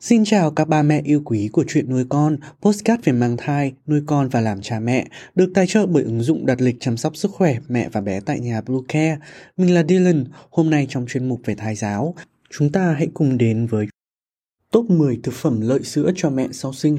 Xin chào các ba mẹ yêu quý của chuyện nuôi con, postcard về mang thai, nuôi con và làm cha mẹ, được tài trợ bởi ứng dụng đặt lịch chăm sóc sức khỏe mẹ và bé tại nhà Blue Care. Mình là Dylan, hôm nay trong chuyên mục về thai giáo, chúng ta hãy cùng đến với top 10 thực phẩm lợi sữa cho mẹ sau sinh.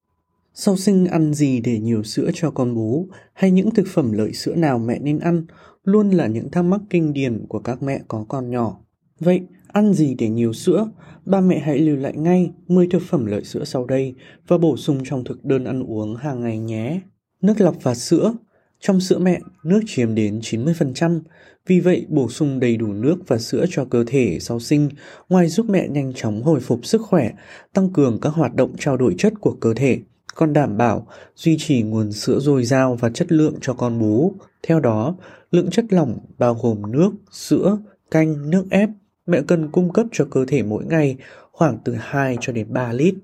sau sinh ăn gì để nhiều sữa cho con bú hay những thực phẩm lợi sữa nào mẹ nên ăn luôn là những thắc mắc kinh điển của các mẹ có con nhỏ. Vậy, ăn gì để nhiều sữa? Ba mẹ hãy lưu lại ngay 10 thực phẩm lợi sữa sau đây và bổ sung trong thực đơn ăn uống hàng ngày nhé. Nước lọc và sữa Trong sữa mẹ, nước chiếm đến 90%, vì vậy bổ sung đầy đủ nước và sữa cho cơ thể sau sinh, ngoài giúp mẹ nhanh chóng hồi phục sức khỏe, tăng cường các hoạt động trao đổi chất của cơ thể, còn đảm bảo duy trì nguồn sữa dồi dào và chất lượng cho con bú. Theo đó, lượng chất lỏng bao gồm nước, sữa, canh, nước ép mẹ cần cung cấp cho cơ thể mỗi ngày khoảng từ 2 cho đến 3 lít.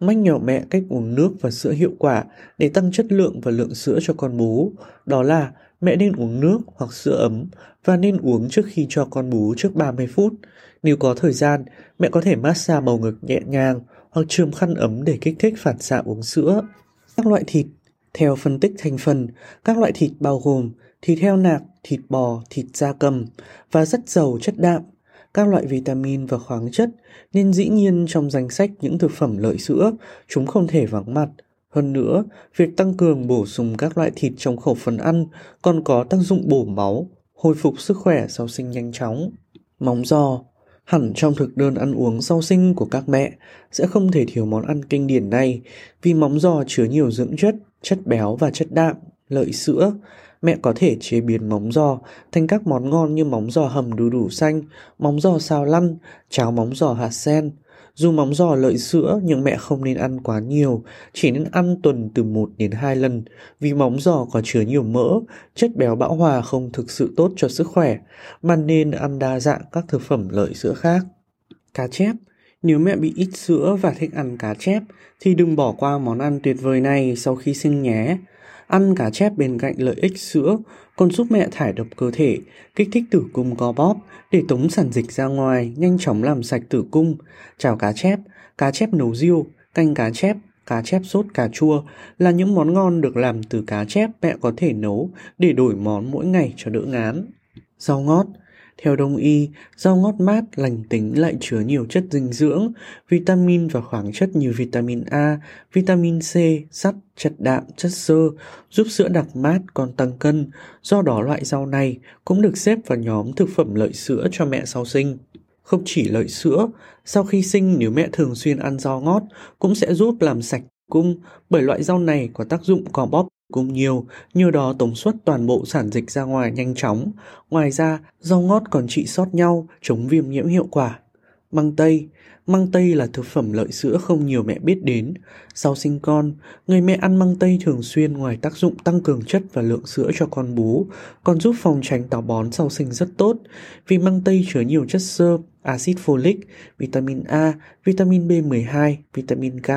Mách nhỏ mẹ cách uống nước và sữa hiệu quả để tăng chất lượng và lượng sữa cho con bú. Đó là mẹ nên uống nước hoặc sữa ấm và nên uống trước khi cho con bú trước 30 phút. Nếu có thời gian, mẹ có thể massage bầu ngực nhẹ nhàng hoặc chườm khăn ấm để kích thích phản xạ uống sữa. Các loại thịt Theo phân tích thành phần, các loại thịt bao gồm thịt heo nạc, thịt bò, thịt da cầm và rất giàu chất đạm, các loại vitamin và khoáng chất, nên dĩ nhiên trong danh sách những thực phẩm lợi sữa, chúng không thể vắng mặt. Hơn nữa, việc tăng cường bổ sung các loại thịt trong khẩu phần ăn còn có tác dụng bổ máu, hồi phục sức khỏe sau sinh nhanh chóng. Móng giò Hẳn trong thực đơn ăn uống sau sinh của các mẹ sẽ không thể thiếu món ăn kinh điển này vì móng giò chứa nhiều dưỡng chất, chất béo và chất đạm, lợi sữa. Mẹ có thể chế biến móng giò thành các món ngon như móng giò hầm đu đủ xanh, móng giò xào lăn, cháo móng giò hạt sen, dù móng giò lợi sữa nhưng mẹ không nên ăn quá nhiều, chỉ nên ăn tuần từ 1 đến 2 lần vì móng giò có chứa nhiều mỡ, chất béo bão hòa không thực sự tốt cho sức khỏe, mà nên ăn đa dạng các thực phẩm lợi sữa khác. Cá chép nếu mẹ bị ít sữa và thích ăn cá chép thì đừng bỏ qua món ăn tuyệt vời này sau khi sinh nhé. Ăn cá chép bên cạnh lợi ích sữa còn giúp mẹ thải độc cơ thể, kích thích tử cung co bóp để tống sản dịch ra ngoài, nhanh chóng làm sạch tử cung. Chào cá chép, cá chép nấu riêu, canh cá chép, cá chép sốt cà chua là những món ngon được làm từ cá chép mẹ có thể nấu để đổi món mỗi ngày cho đỡ ngán. Rau ngót theo đông y, rau ngót mát lành tính lại chứa nhiều chất dinh dưỡng, vitamin và khoáng chất như vitamin A, vitamin C, sắt, chất đạm, chất xơ, giúp sữa đặc mát còn tăng cân. Do đó loại rau này cũng được xếp vào nhóm thực phẩm lợi sữa cho mẹ sau sinh. Không chỉ lợi sữa, sau khi sinh nếu mẹ thường xuyên ăn rau ngót cũng sẽ giúp làm sạch cung bởi loại rau này có tác dụng co bóp cũng nhiều, nhờ đó tống suất toàn bộ sản dịch ra ngoài nhanh chóng. Ngoài ra, rau ngót còn trị sót nhau, chống viêm nhiễm hiệu quả. Măng tây Măng tây là thực phẩm lợi sữa không nhiều mẹ biết đến. Sau sinh con, người mẹ ăn măng tây thường xuyên ngoài tác dụng tăng cường chất và lượng sữa cho con bú, còn giúp phòng tránh táo bón sau sinh rất tốt. Vì măng tây chứa nhiều chất xơ, axit folic, vitamin A, vitamin B12, vitamin K,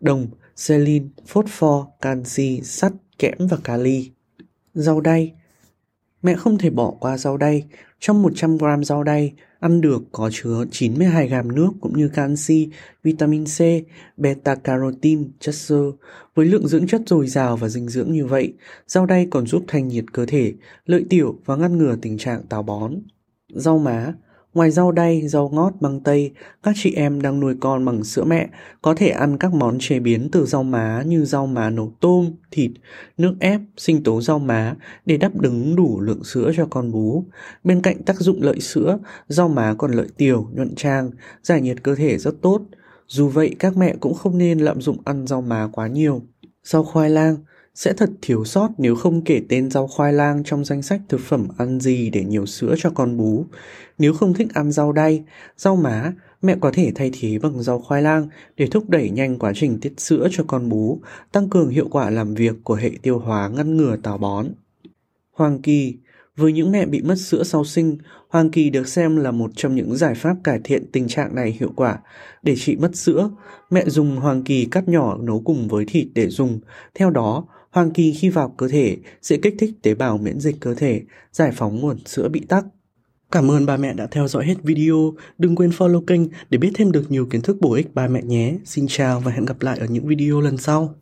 đồng, selin, phosphor, canxi, sắt, kẽm và kali. Rau đay Mẹ không thể bỏ qua rau đay. Trong 100 gram rau đay, ăn được có chứa 92 gram nước cũng như canxi, vitamin C, beta carotene, chất xơ. Với lượng dưỡng chất dồi dào và dinh dưỡng như vậy, rau đay còn giúp thanh nhiệt cơ thể, lợi tiểu và ngăn ngừa tình trạng táo bón. Rau má Ngoài rau đay, rau ngót, măng tây, các chị em đang nuôi con bằng sữa mẹ có thể ăn các món chế biến từ rau má như rau má nấu tôm, thịt, nước ép, sinh tố rau má để đáp ứng đủ lượng sữa cho con bú. Bên cạnh tác dụng lợi sữa, rau má còn lợi tiểu, nhuận trang, giải nhiệt cơ thể rất tốt. Dù vậy, các mẹ cũng không nên lạm dụng ăn rau má quá nhiều. Rau khoai lang sẽ thật thiếu sót nếu không kể tên rau khoai lang trong danh sách thực phẩm ăn gì để nhiều sữa cho con bú. Nếu không thích ăn rau đay, rau má, Mẹ có thể thay thế bằng rau khoai lang để thúc đẩy nhanh quá trình tiết sữa cho con bú, tăng cường hiệu quả làm việc của hệ tiêu hóa ngăn ngừa táo bón. Hoàng kỳ với những mẹ bị mất sữa sau sinh, hoàng kỳ được xem là một trong những giải pháp cải thiện tình trạng này hiệu quả. Để trị mất sữa, mẹ dùng hoàng kỳ cắt nhỏ nấu cùng với thịt để dùng. Theo đó, hoàng kỳ khi vào cơ thể sẽ kích thích tế bào miễn dịch cơ thể, giải phóng nguồn sữa bị tắc. Cảm ơn ba mẹ đã theo dõi hết video. Đừng quên follow kênh để biết thêm được nhiều kiến thức bổ ích ba mẹ nhé. Xin chào và hẹn gặp lại ở những video lần sau.